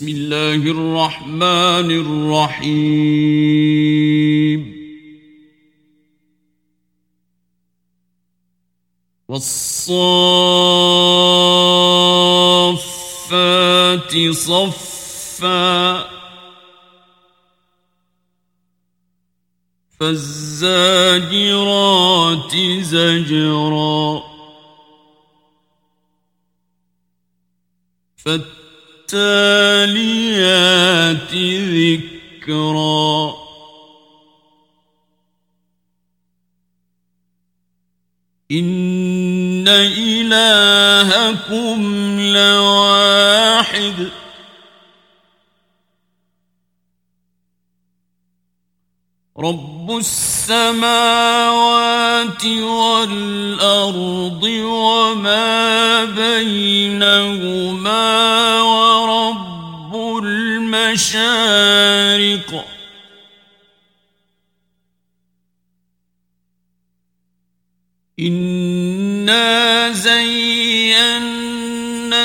بسم الله الرحمن الرحيم. والصافات صفا. فالزاجرات زجرا. فالتاليات ذكرا. إن إلهكم لواحد رب السماوات والأرض وما بينهما ورب المشارق. إنا زينا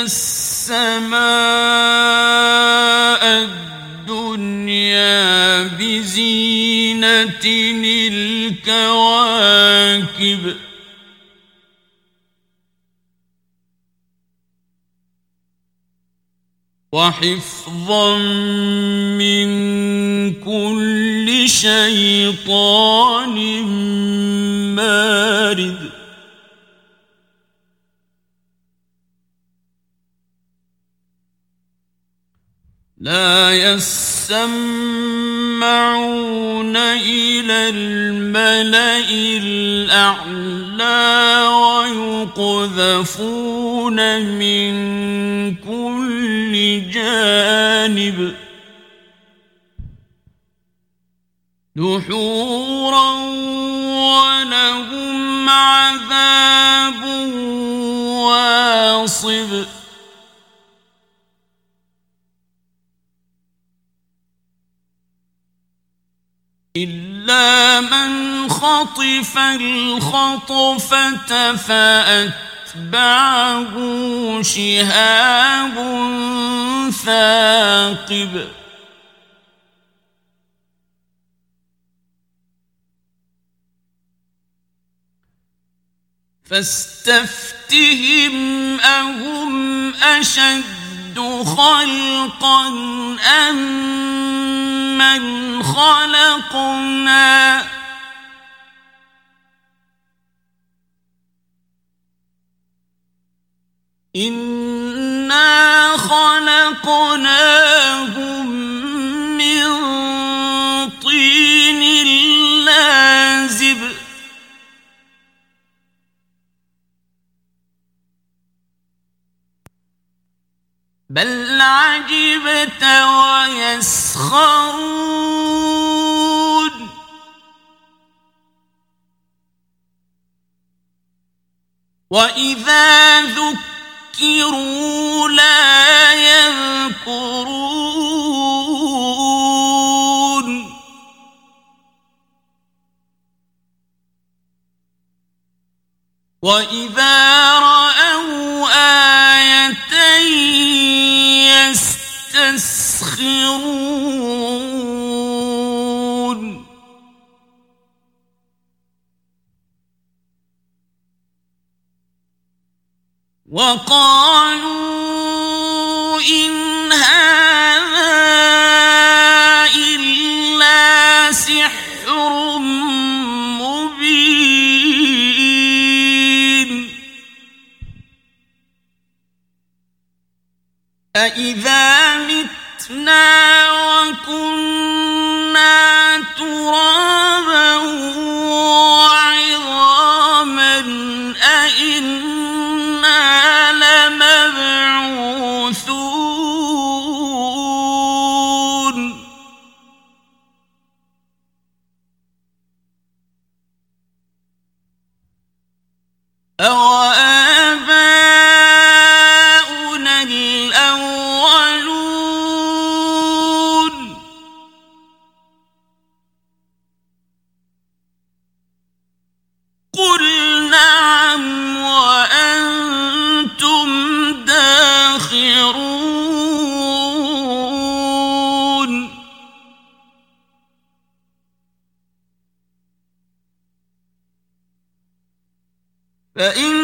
السماء الدنيا بزينة الكواكب. وحفظا من كل شيطان مارد. لا يسمعون إلى الملأ الأعلى ويقذفون من كل جانب دحورا ولهم عذاب واصب إلا من خطف الخطفة فأتبعه شهاب ثاقب. فاستفتهم أهم أشد خلقا أم من خلقنا؟ إنا خلقناهم بل عجبت ويسخرون. وإذا ذكروا لا يذكرون. وإذا رأوا وقالوا إن هذا إلا سحر مبين. أإذا متنا وكنا ترابا فإنما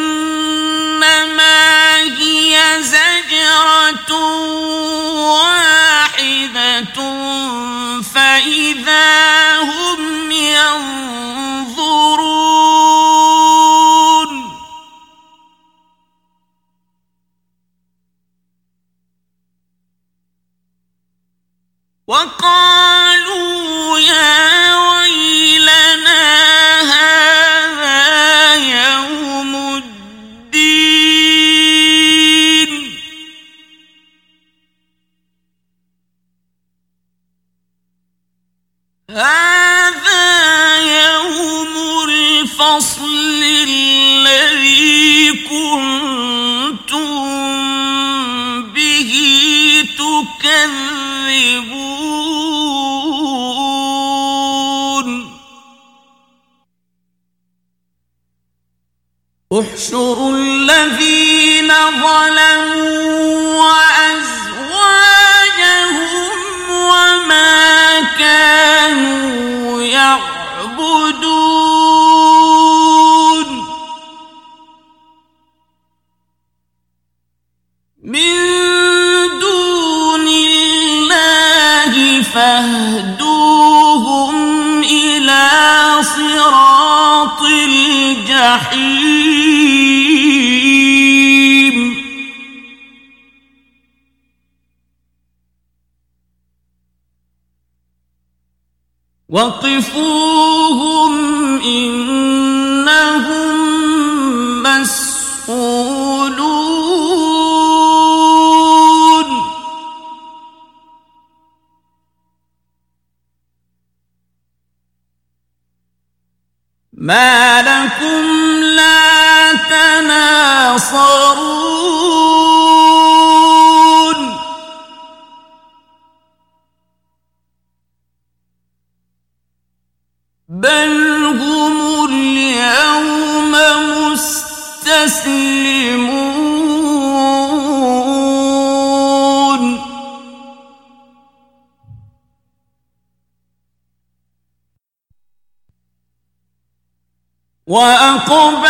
فاهدوهم إلى صراط الجحيم. وقفوهم ما لكم وأقبل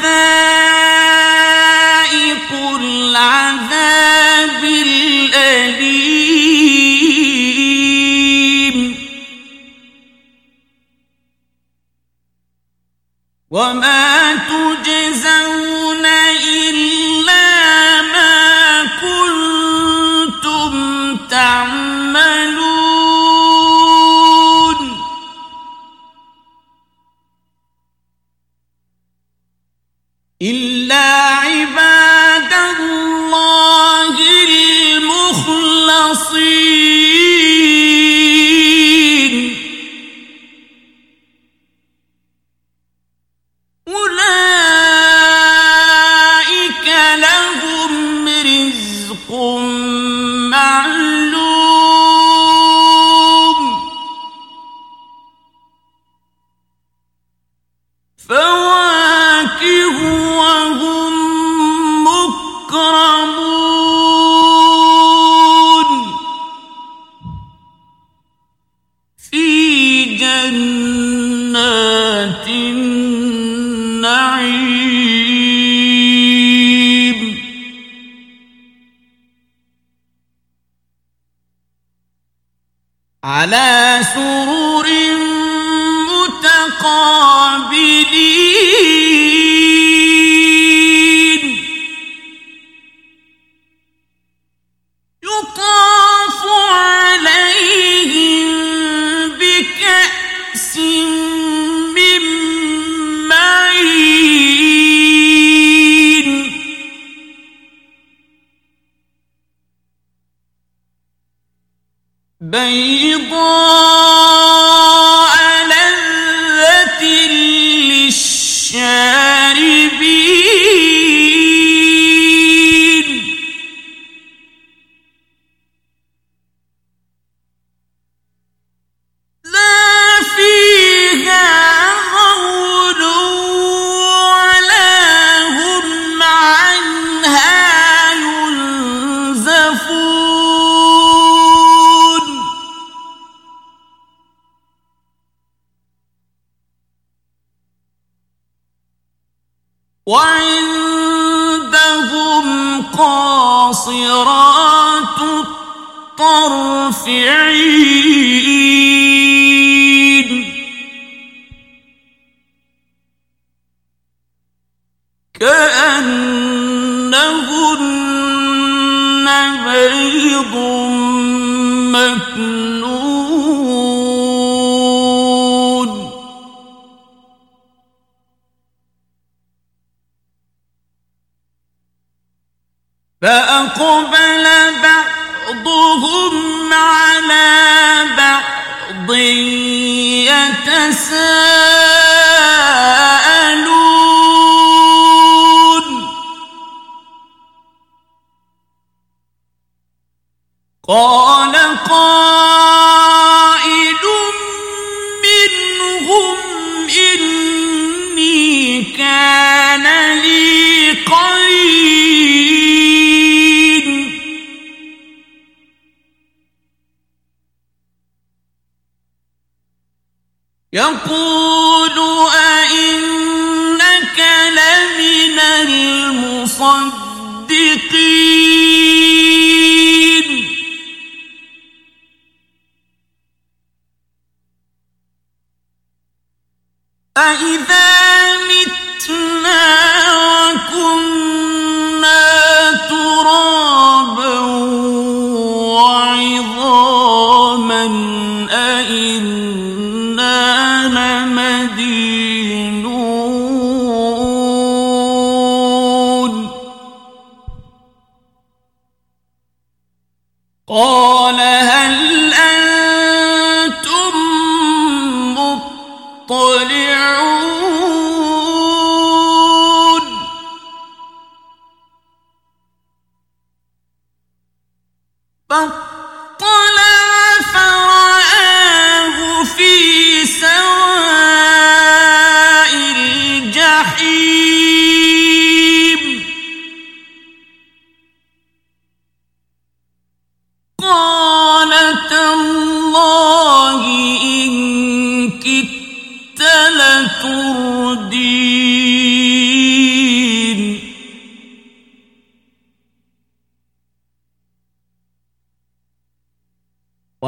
لذائق العذاب الأليم. وما قال قائل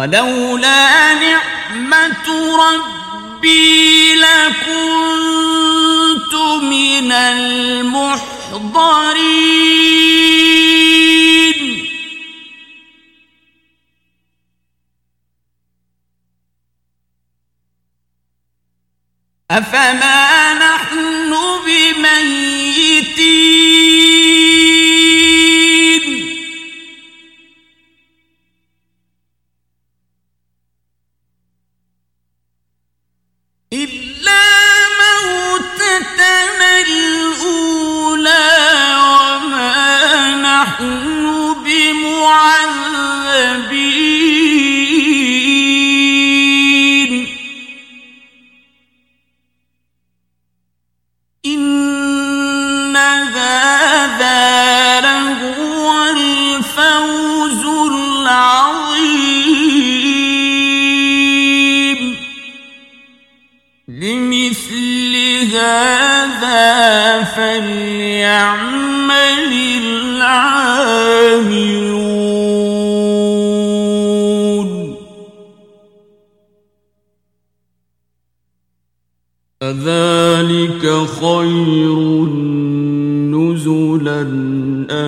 ولولا نعمة ربي لكنت من المحضرين. أفما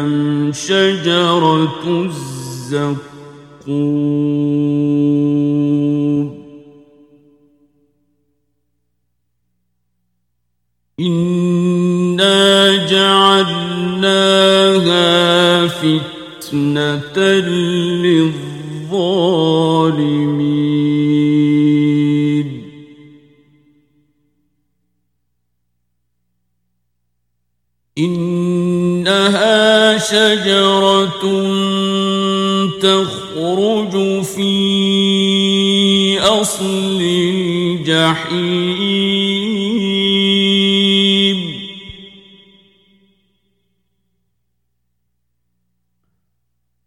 أَمْ شجرة الزقوم. إنا جعلناها فتنة شجرة تخرج في أصل الجحيم.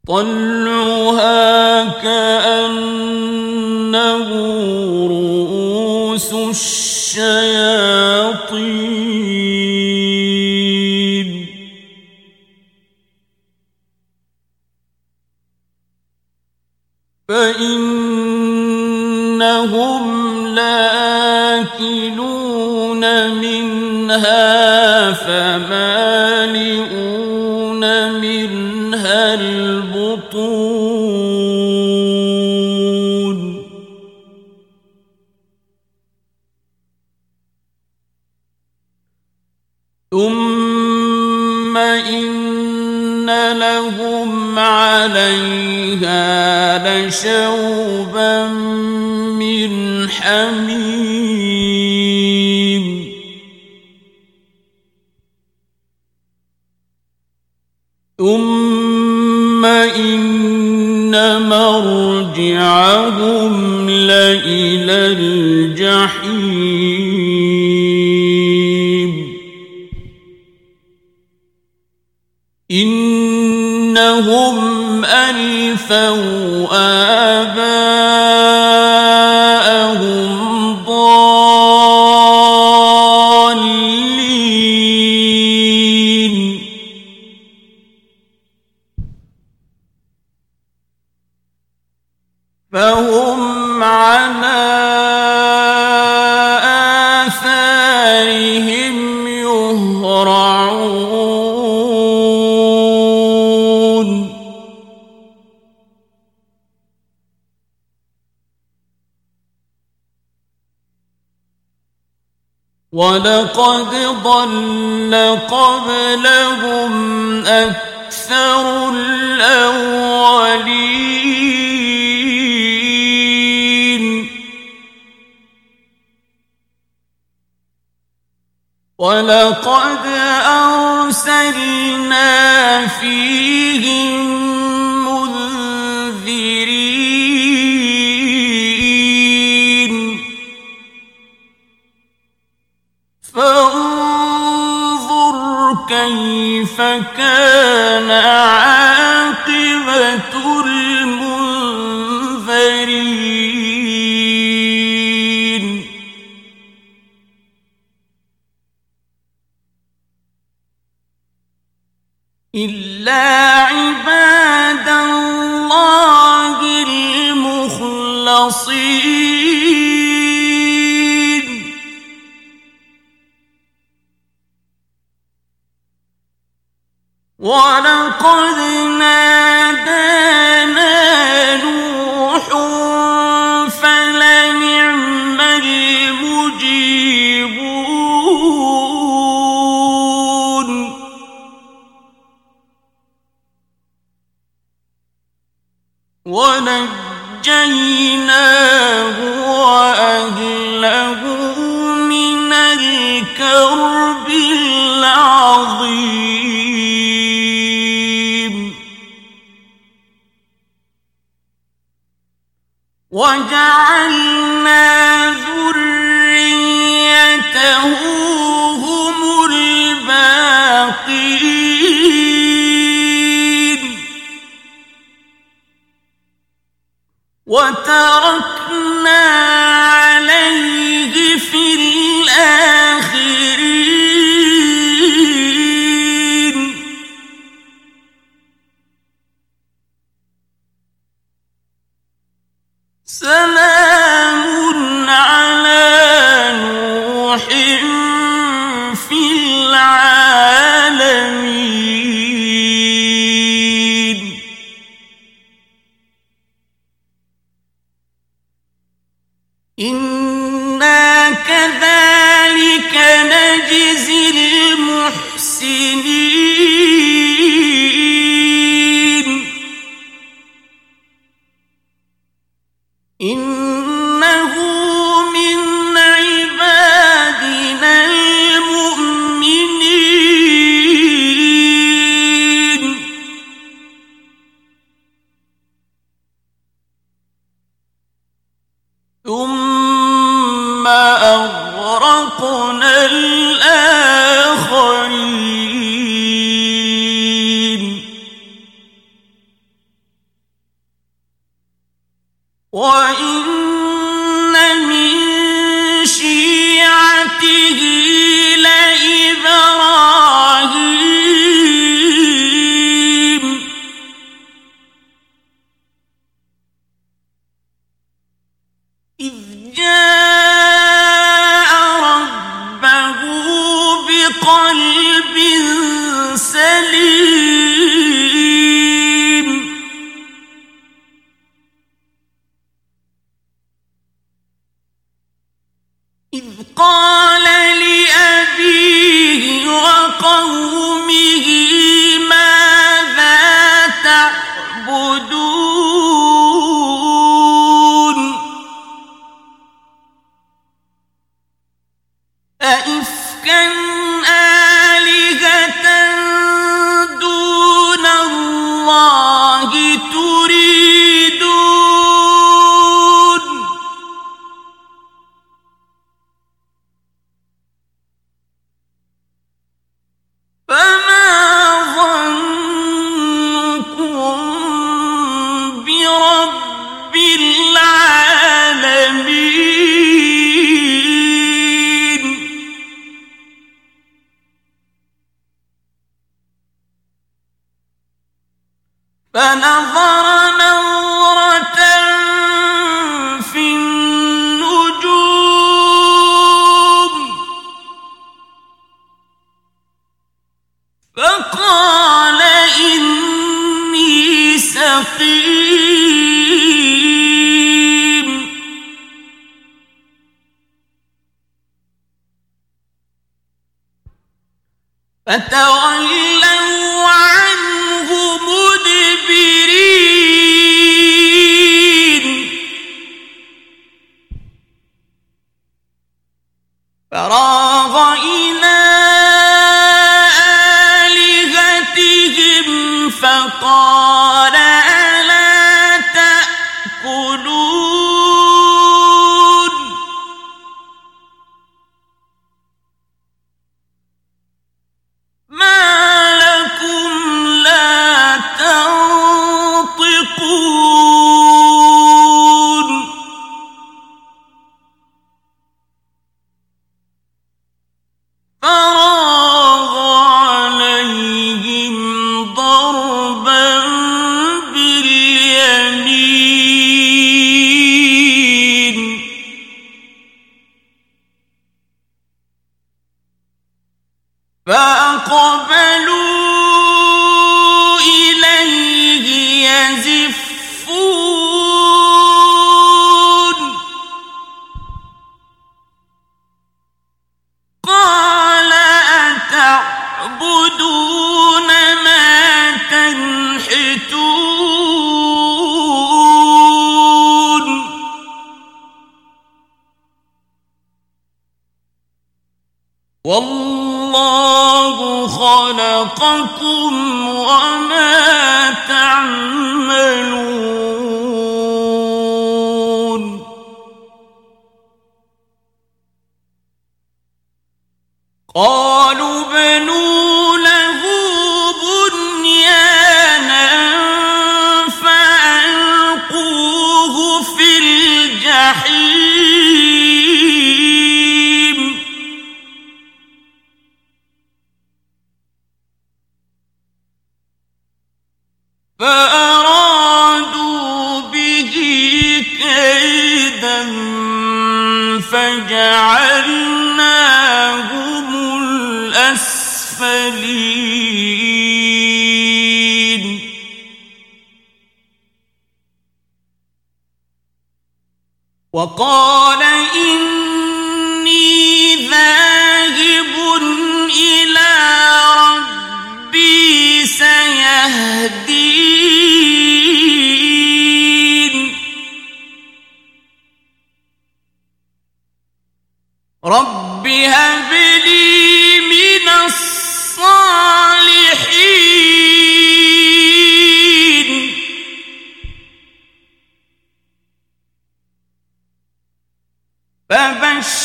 طل ثم إن مرجعهم لإلى الجحيم إنهم ألفوا آه ولقد ضل قبلهم أكثر الأولين. ولقد أرسلنا فيهم فانظر كيف كان عاقبة المنذرين. إلا في العالم. كيدا فجعلناهم الأسفلين. وقال إني ذاهب إلى ربي سيهدين رب هب لي من الصالحين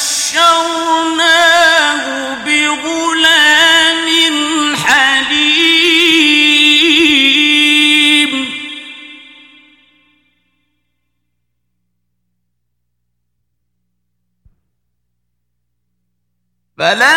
فبشرنا فلا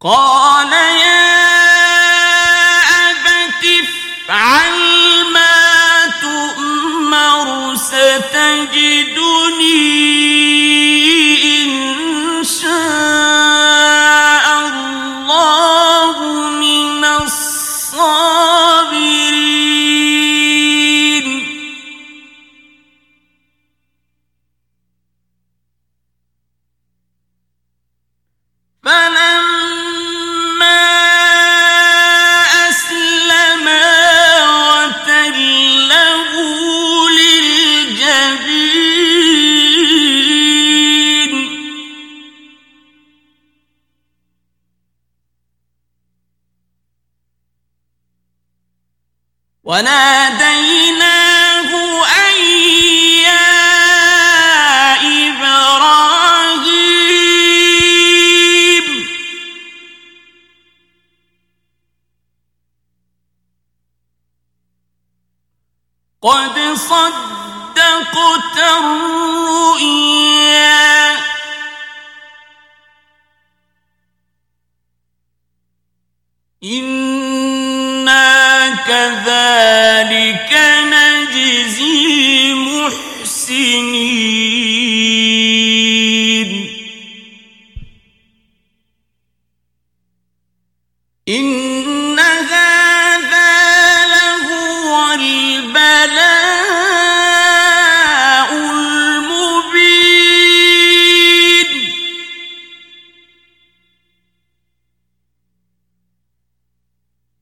قال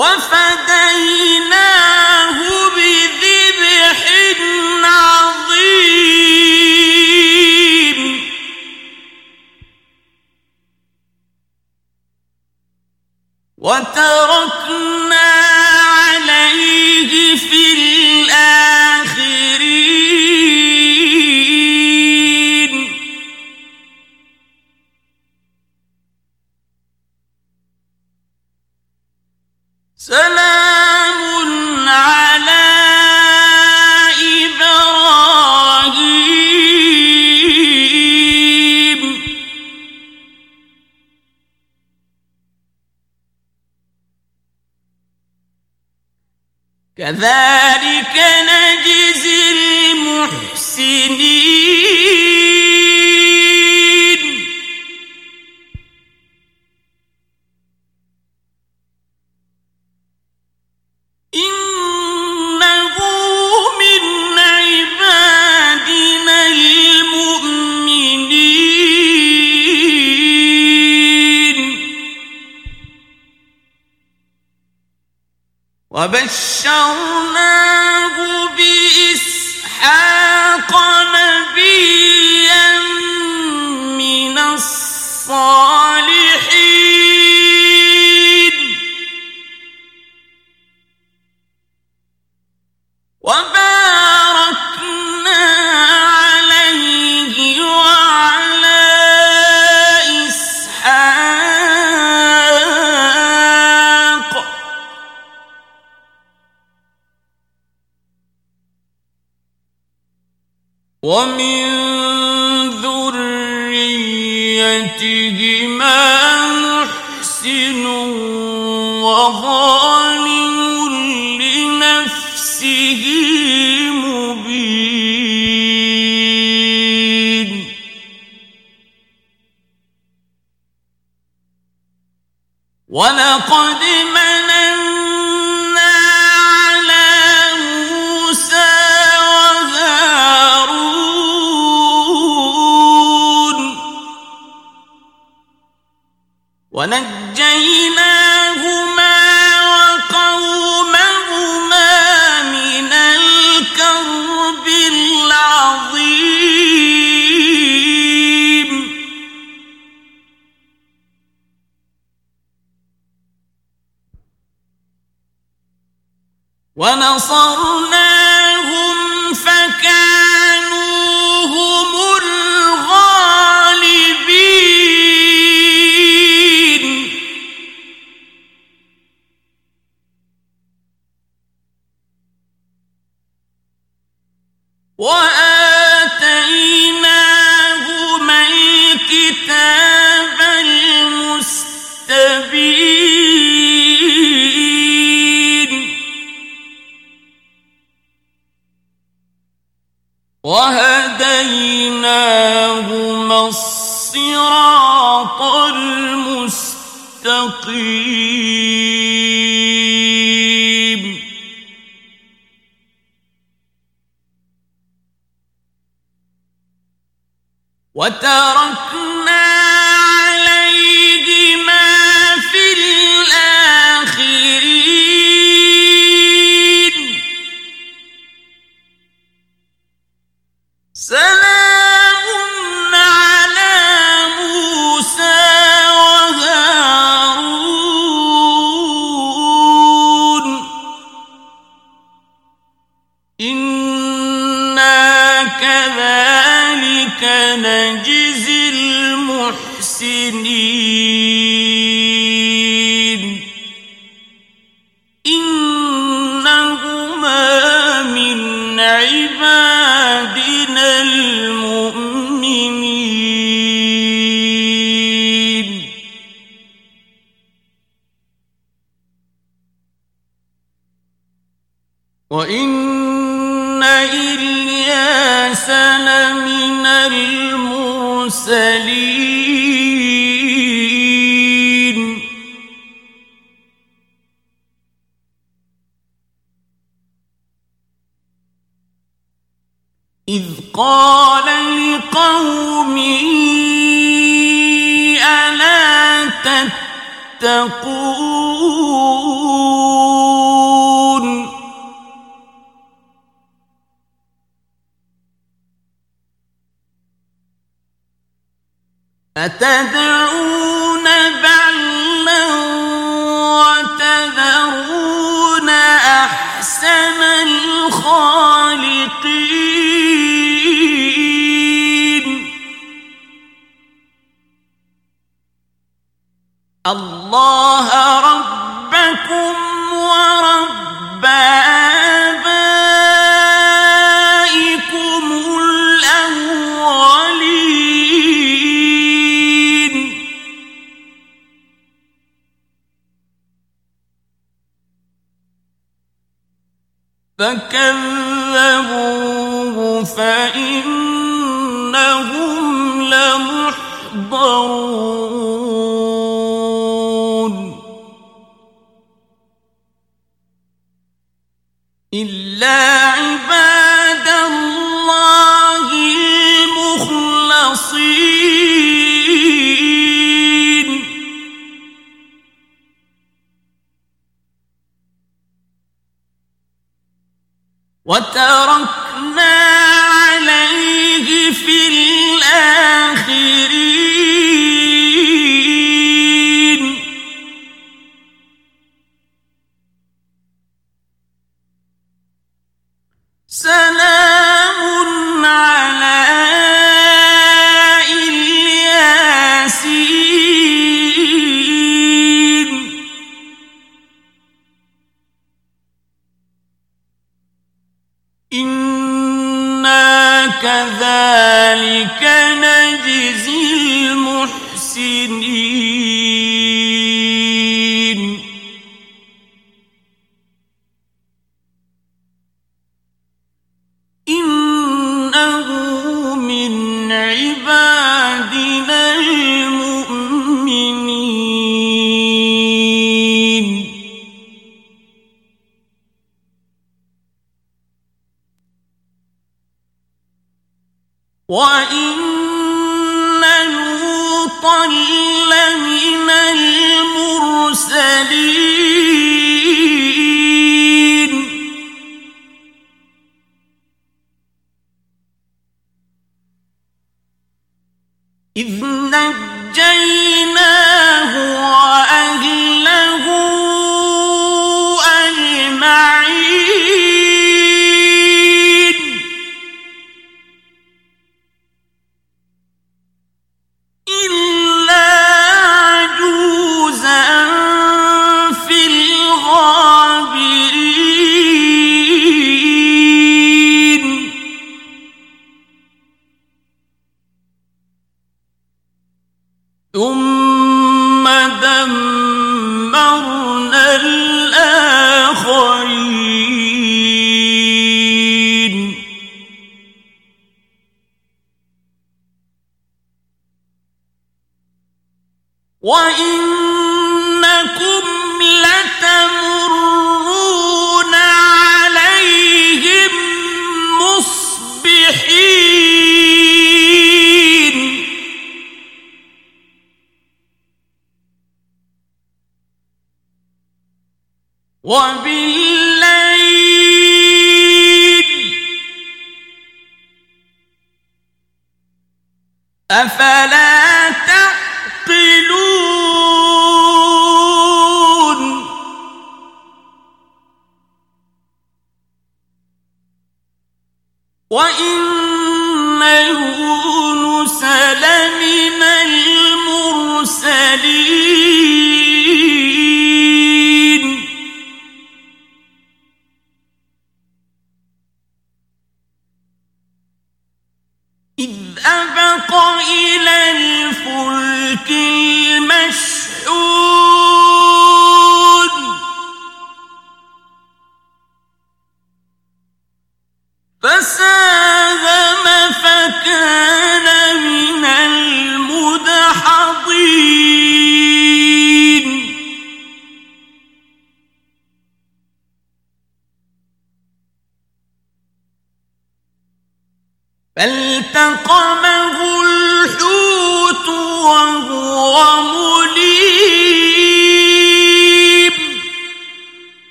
وفديناه and then ولقد إذ قال لقومه ألا تتقون؟ أتدعون بعلا وتذرون أحسن الخالق الله 万一我爱一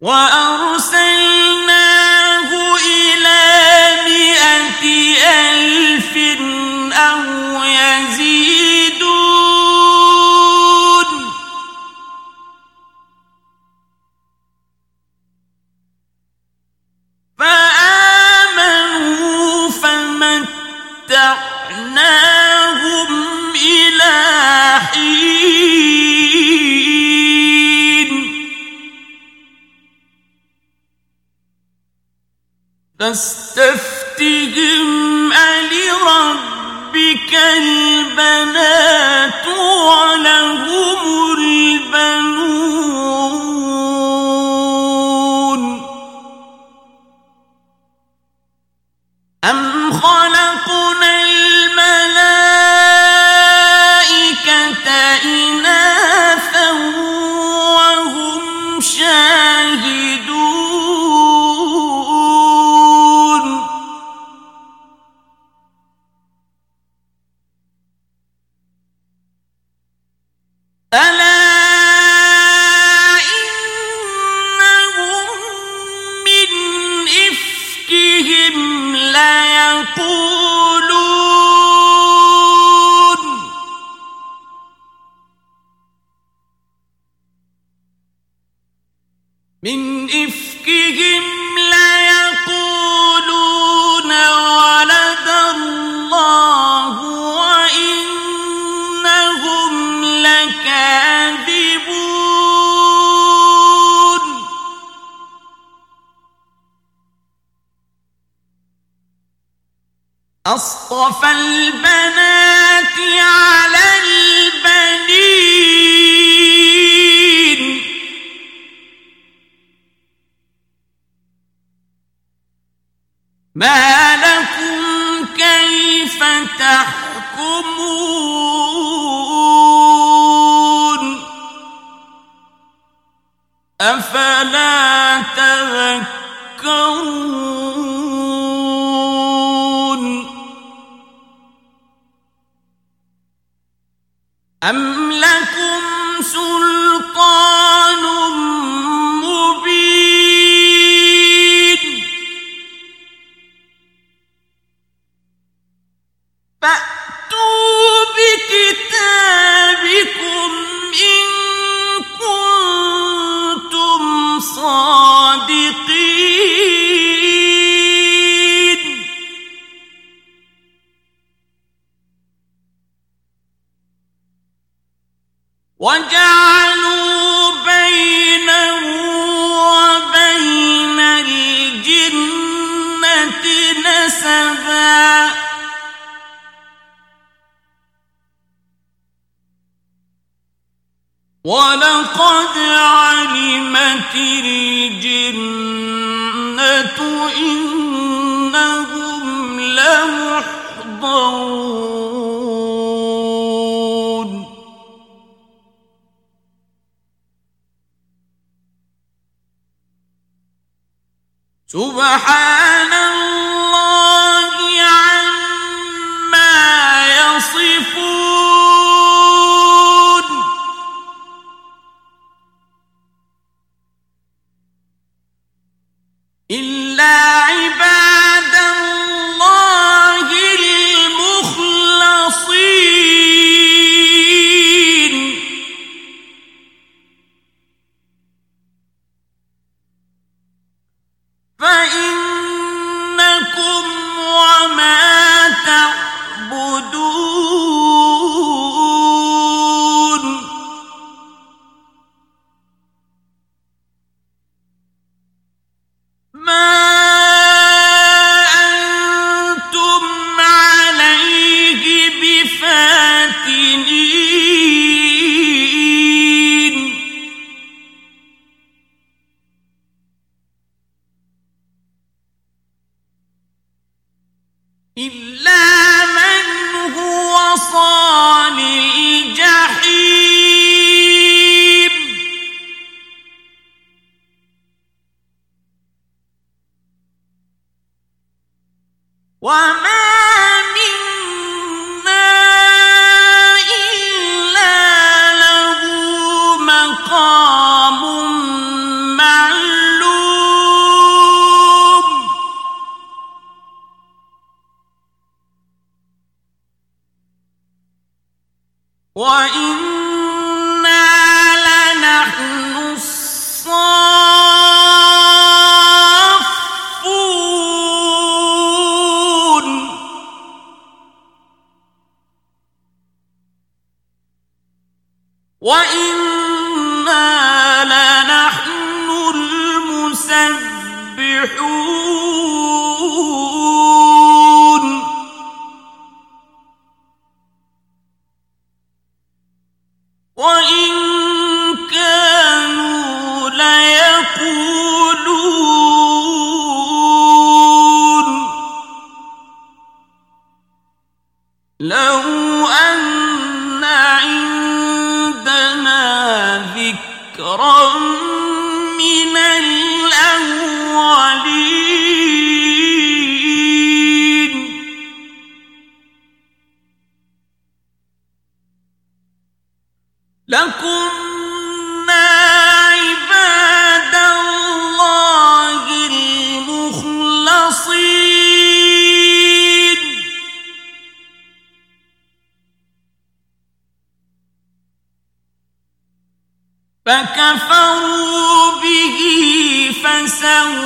وأرسلناه أصطفى البنات على الجنة إنهم لمحضرون. سبحان الله.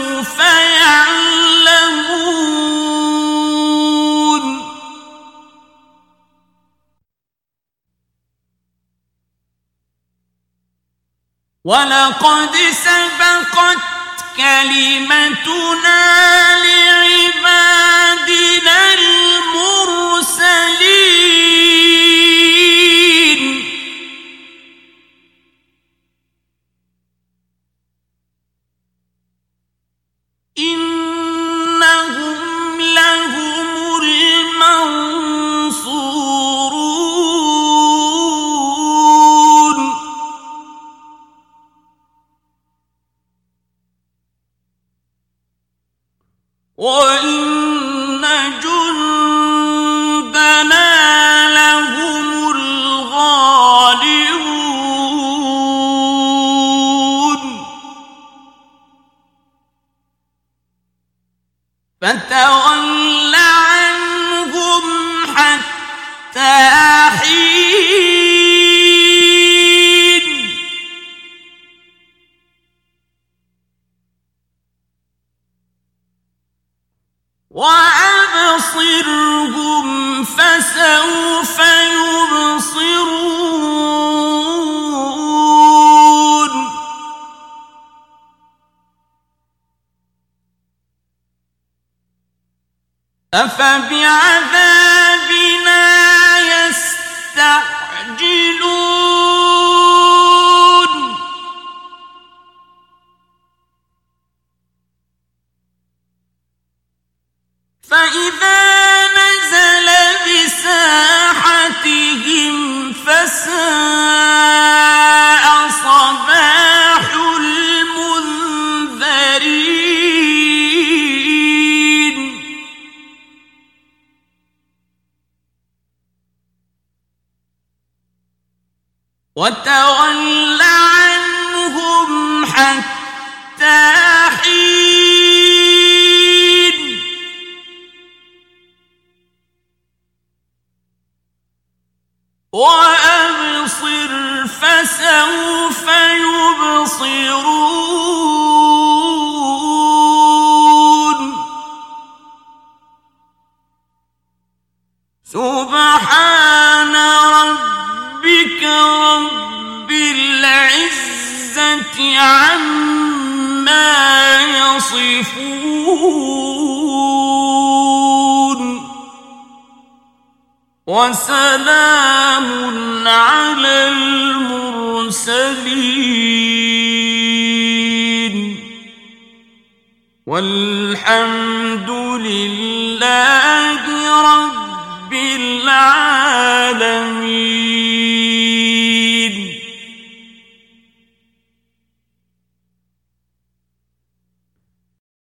فسوف يعلمون. ولقد سبقت كلمتنا لعبادنا المرسلين. أفبعذابنا يستعجلون